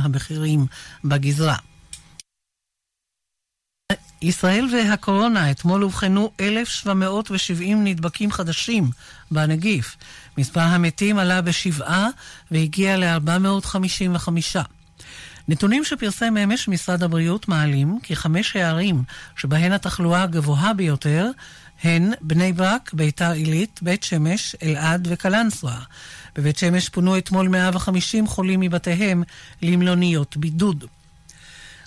הבכירים בגזרה. ישראל והקורונה, אתמול אובחנו 1,770 נדבקים חדשים בנגיף. מספר המתים עלה בשבעה והגיע ל-455. נתונים שפרסם אמש משרד הבריאות מעלים כי חמש הערים שבהן התחלואה הגבוהה ביותר הן בני ברק, ביתר עילית, בית שמש, אלעד וקלנסווה. בבית שמש פונו אתמול 150 חולים מבתיהם למלוניות בידוד.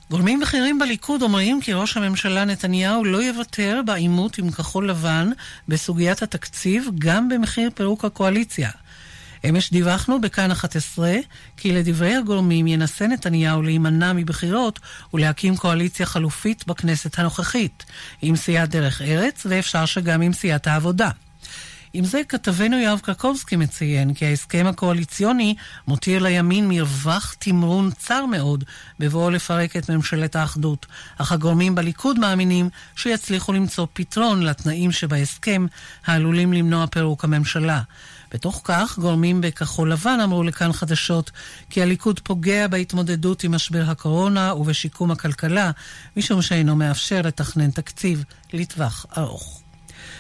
גורמים בכירים בליכוד אומרים כי ראש הממשלה נתניהו לא יוותר בעימות עם כחול לבן בסוגיית התקציב גם במחיר פירוק הקואליציה. אמש דיווחנו בכאן 11 כי לדברי הגורמים ינסה נתניהו להימנע מבחירות ולהקים קואליציה חלופית בכנסת הנוכחית, עם סיעת דרך ארץ ואפשר שגם עם סיעת העבודה. עם זה כתבנו יואב קרקובסקי מציין כי ההסכם הקואליציוני מותיר לימין מרווח תמרון צר מאוד בבואו לפרק את ממשלת האחדות, אך הגורמים בליכוד מאמינים שיצליחו למצוא פתרון לתנאים שבהסכם העלולים למנוע פירוק הממשלה. בתוך כך, גורמים בכחול לבן אמרו לכאן חדשות כי הליכוד פוגע בהתמודדות עם משבר הקורונה ובשיקום הכלכלה, משום שאינו מאפשר לתכנן תקציב לטווח ארוך.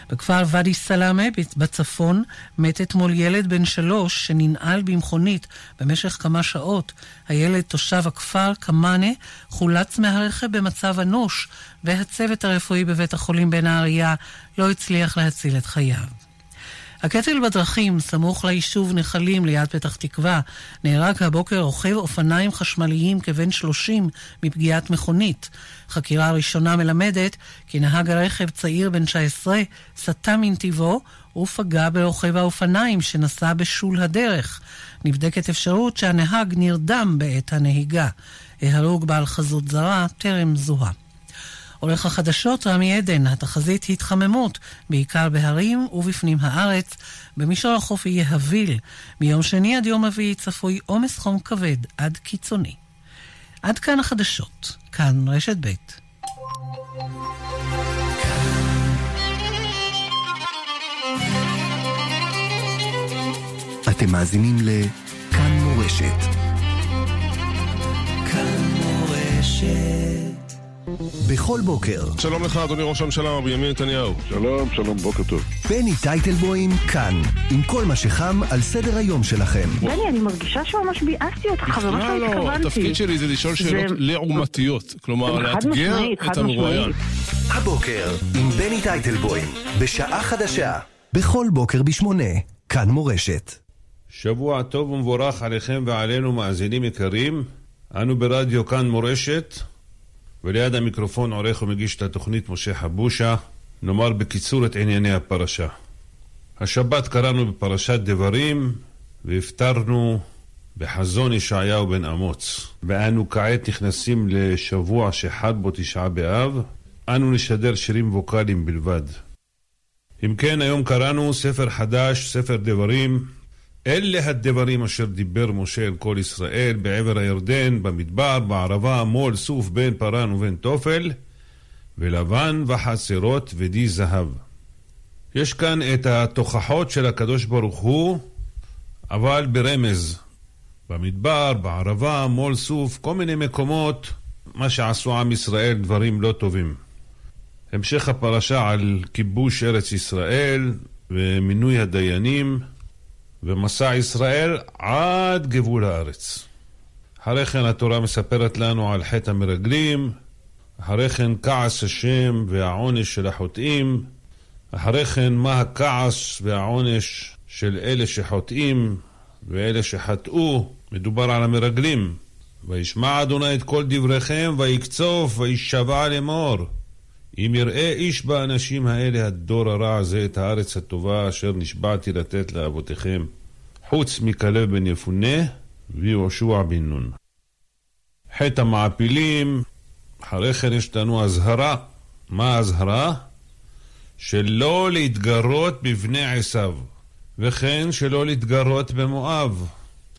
בכפר ואדי סלאמה בצפון מת אתמול ילד בן שלוש שננעל במכונית במשך כמה שעות. הילד תושב הכפר קמאנה חולץ מהרכב במצב אנוש והצוות הרפואי בבית החולים בנהריה לא הצליח להציל את חייו. הקטל בדרכים, סמוך ליישוב נחלים ליד פתח תקווה, נהרג הבוקר רוכב אופניים חשמליים כבן 30 מפגיעת מכונית. חקירה ראשונה מלמדת כי נהג הרכב צעיר בן 19 סטה מנתיבו ופגע ברוכב האופניים שנסע בשול הדרך. נבדקת אפשרות שהנהג נרדם בעת הנהיגה. ההרוג בעל חזות זרה טרם זוהה. עורך החדשות רמי עדן, התחזית התחממות, בעיקר בהרים ובפנים הארץ. במישור החוף יהיה הביל. מיום שני עד יום רביעי צפוי עומס חום כבד עד קיצוני. עד כאן החדשות. כאן רשת ב'. אתם מאזינים לכאן מורשת. כאן. בכל בוקר. שלום לך, אדוני ראש הממשלה, בנימין נתניהו. שלום, שלום, בוקר טוב. בני טייטלבוים כאן, עם כל מה שחם על סדר היום שלכם. בני, אני מרגישה שממש ביאסתי אותך, ממש לא התכוונתי. לא, התפקיד שלי זה לשאול שאלות לעומתיות. כלומר, לאתגר את המרואיין. הבוקר, עם בני טייטלבוים, בשעה חדשה. בכל בוקר בשמונה, כאן מורשת. שבוע טוב ומבורך עליכם ועלינו, מאזינים יקרים. אנו ברדיו כאן מורשת. וליד המיקרופון עורך ומגיש את התוכנית משה חבושה, נאמר בקיצור את ענייני הפרשה. השבת קראנו בפרשת דברים, והפטרנו בחזון ישעיהו בן אמוץ. ואנו כעת נכנסים לשבוע שחד בו תשעה באב, אנו נשדר שירים ווקאליים בלבד. אם כן, היום קראנו ספר חדש, ספר דברים, אלה הדברים אשר דיבר משה אל כל ישראל בעבר הירדן, במדבר, בערבה, מול, סוף, בין פרן ובין תופל, ולבן וחצרות ודי זהב. יש כאן את התוכחות של הקדוש ברוך הוא, אבל ברמז. במדבר, בערבה, מול, סוף, כל מיני מקומות, מה שעשו עם ישראל דברים לא טובים. המשך הפרשה על כיבוש ארץ ישראל ומינוי הדיינים. ומסע ישראל עד גבול הארץ. אחרי כן התורה מספרת לנו על חטא המרגלים, אחרי כן כעס השם והעונש של החוטאים, אחרי כן מה הכעס והעונש של אלה שחוטאים ואלה שחטאו, מדובר על המרגלים. וישמע אדוני את כל דבריכם ויקצוף וישבע לאמור אם יראה איש באנשים האלה הדור הרע הזה את הארץ הטובה אשר נשבעתי לתת לאבותיכם, חוץ מכלב בן יפונה ויהושע בן נון. חטא המעפילים, אחרי כן יש לנו אזהרה. מה האזהרה? שלא להתגרות בבני עשיו, וכן שלא להתגרות במואב.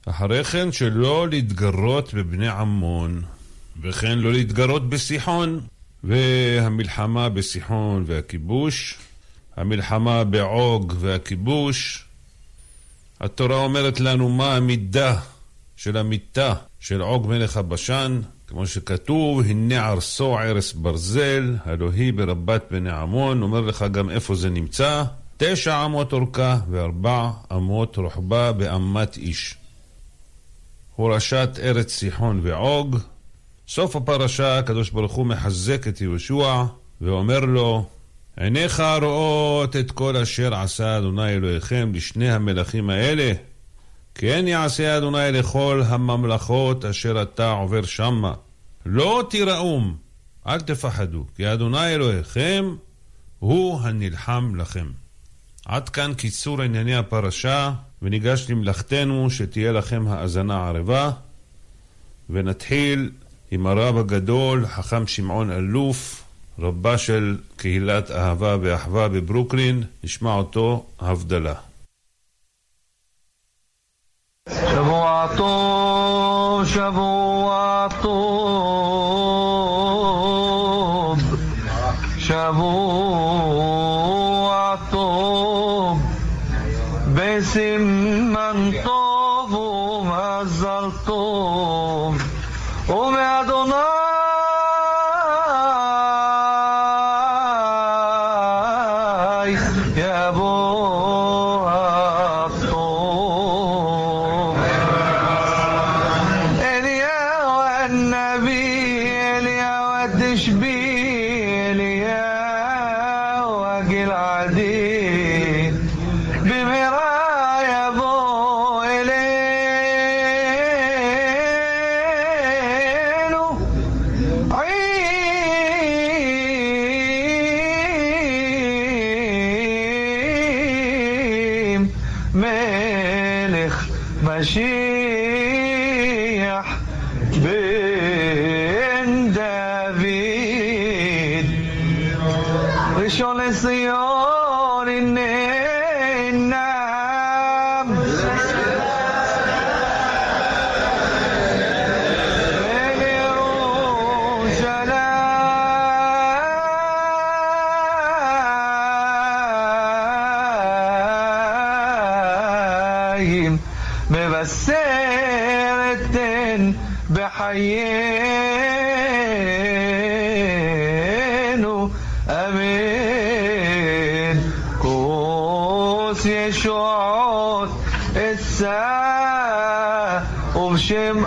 אחרי כן שלא להתגרות בבני עמון, וכן לא להתגרות בסיחון. והמלחמה בסיחון והכיבוש, המלחמה בעוג והכיבוש. התורה אומרת לנו מה המידה של המיתה של עוג מלך הבשן, כמו שכתוב, הנה ערסו ערש ברזל, הלא היא ברבת בני עמון, אומר לך גם איפה זה נמצא, תשע אמות אורכה וארבע אמות רוחבה באמת איש. הורשת ארץ סיחון ועוג. סוף הפרשה, הקדוש ברוך הוא מחזק את יהושע ואומר לו, עיניך רואות את כל אשר עשה אדוני אלוהיכם לשני המלכים האלה, כן יעשה אדוני לכל הממלכות אשר אתה עובר שמה. לא תיראום, אל תפחדו, כי אדוני אלוהיכם הוא הנלחם לכם. עד כאן קיצור ענייני הפרשה, וניגש למלאכתנו שתהיה לכם האזנה ערבה, ונתחיל עם הרב הגדול, חכם שמעון אלוף, רבה של קהילת אהבה ואחווה בברוקלין, נשמע אותו הבדלה. שבוע טוב, שבוע she ישועות אשא ובשם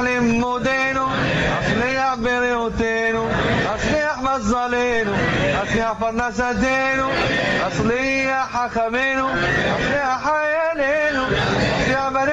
تحلم مدينه أصلح بريوتينه أصلح مظلينه أصلح فرنساتينه أصلح حكمينه أصلح حيالينه أصلح بني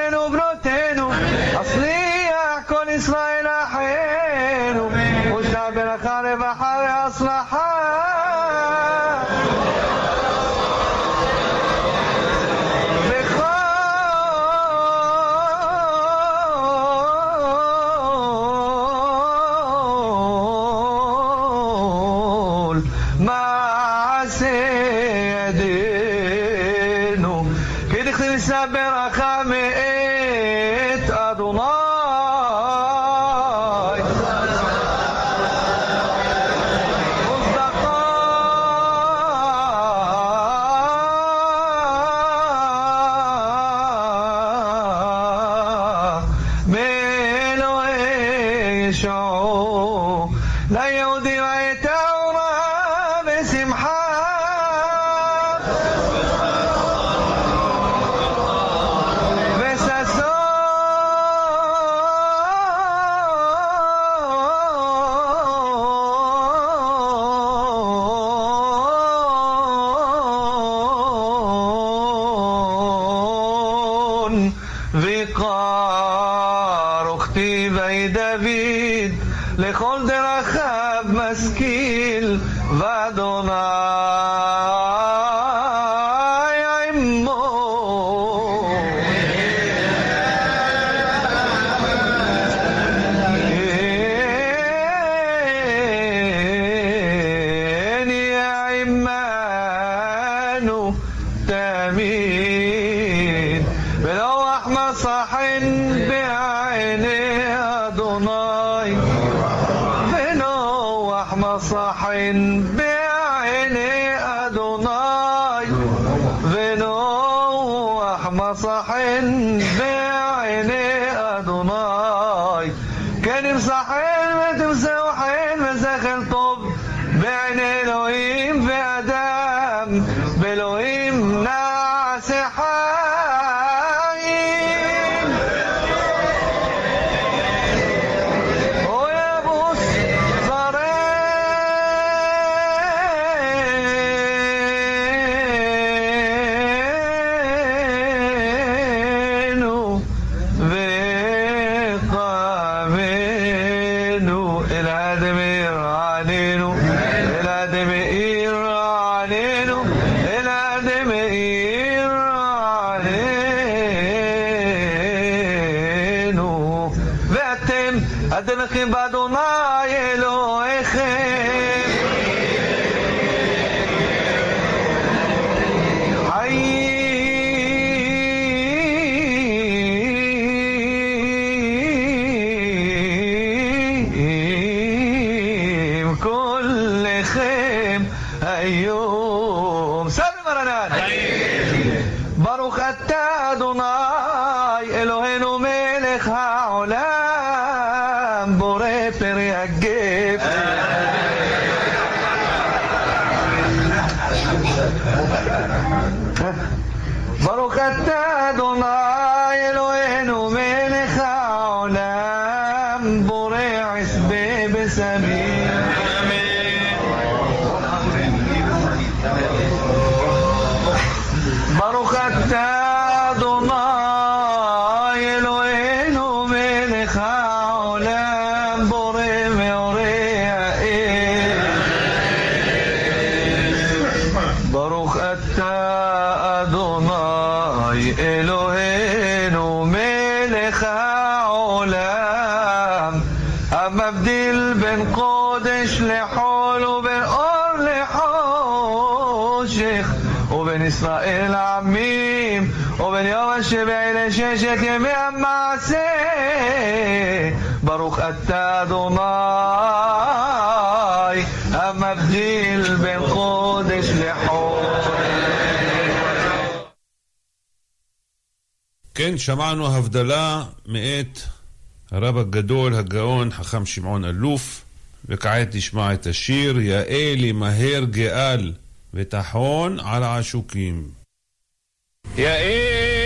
Sa ששת ימי המעשה, ברוך אתה אדוני, המבדיל בין חודש לחודש. כן, שמענו הבדלה מאת הרב הגדול, הגאון, חכם שמעון אלוף, וכעת נשמע את השיר יאה לי מהר גאל וטחון על העשוקים. יאה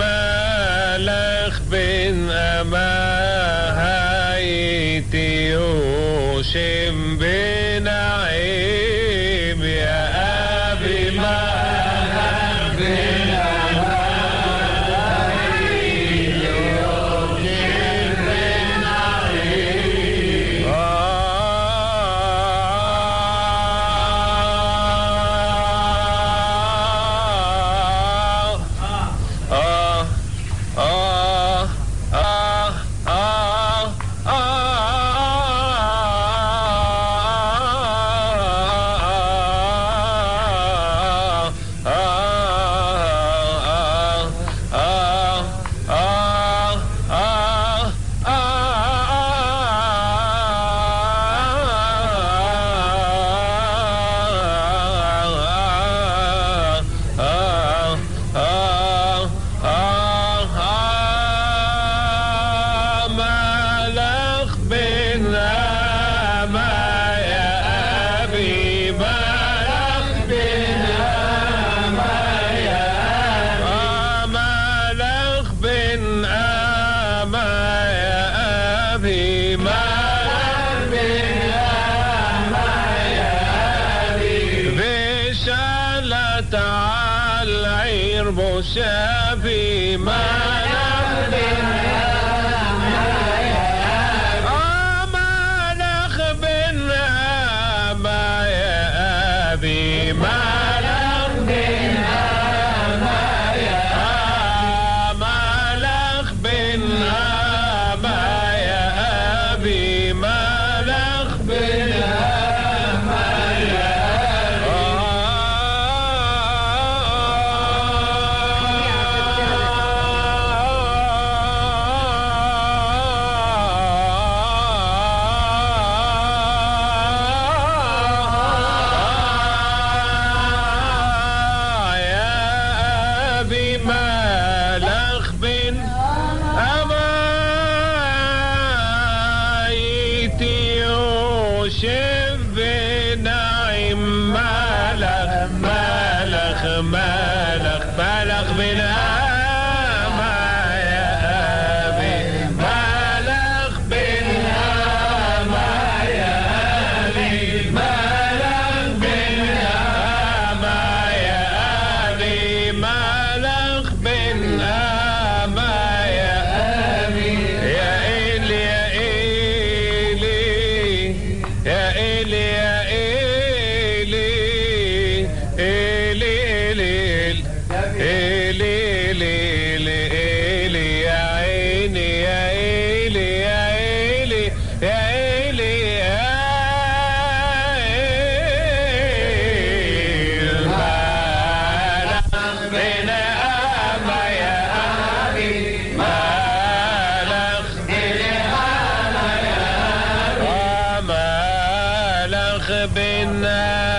مالخ بن أما هايتي وشم بن عين Happy birthday. eigen binnen.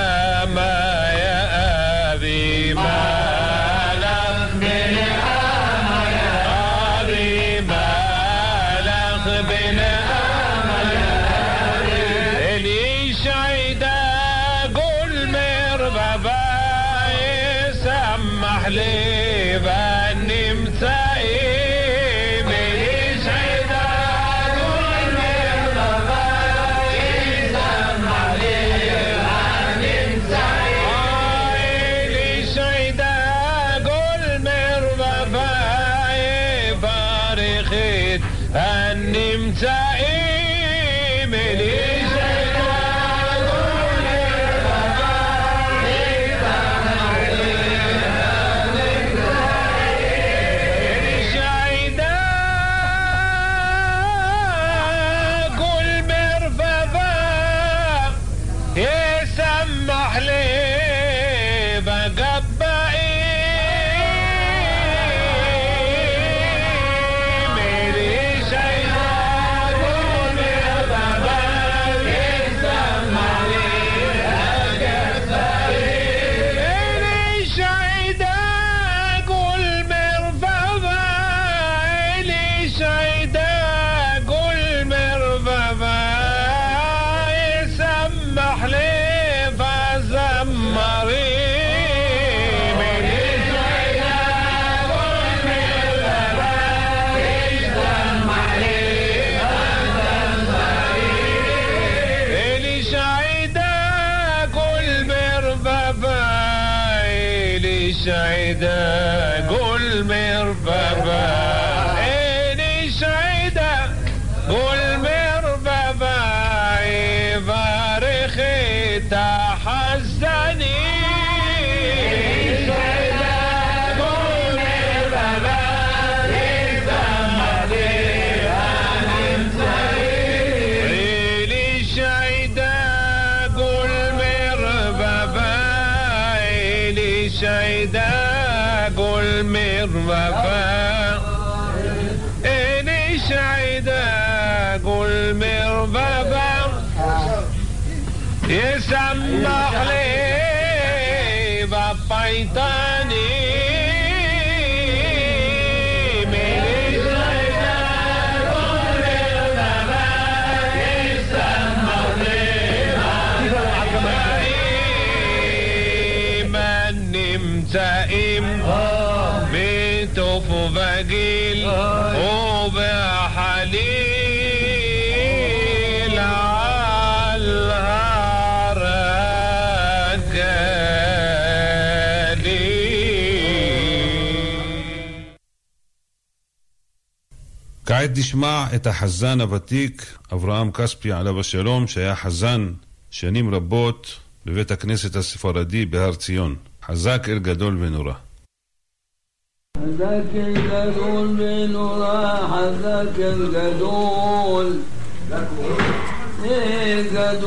Yes, I'm not bapai tai. כעת נשמע את החזן הוותיק אברהם כספי עליו השלום, שהיה חזן שנים רבות בבית הכנסת הספרדי בהר ציון. חזק אל גדול ונורא. حذاك الجدول بنورا حذاك الجدول ايه جدول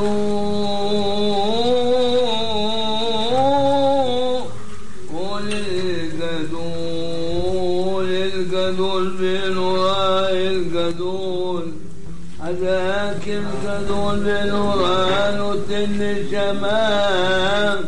قول الجدول الجدول تلك ذل الوان تن شمام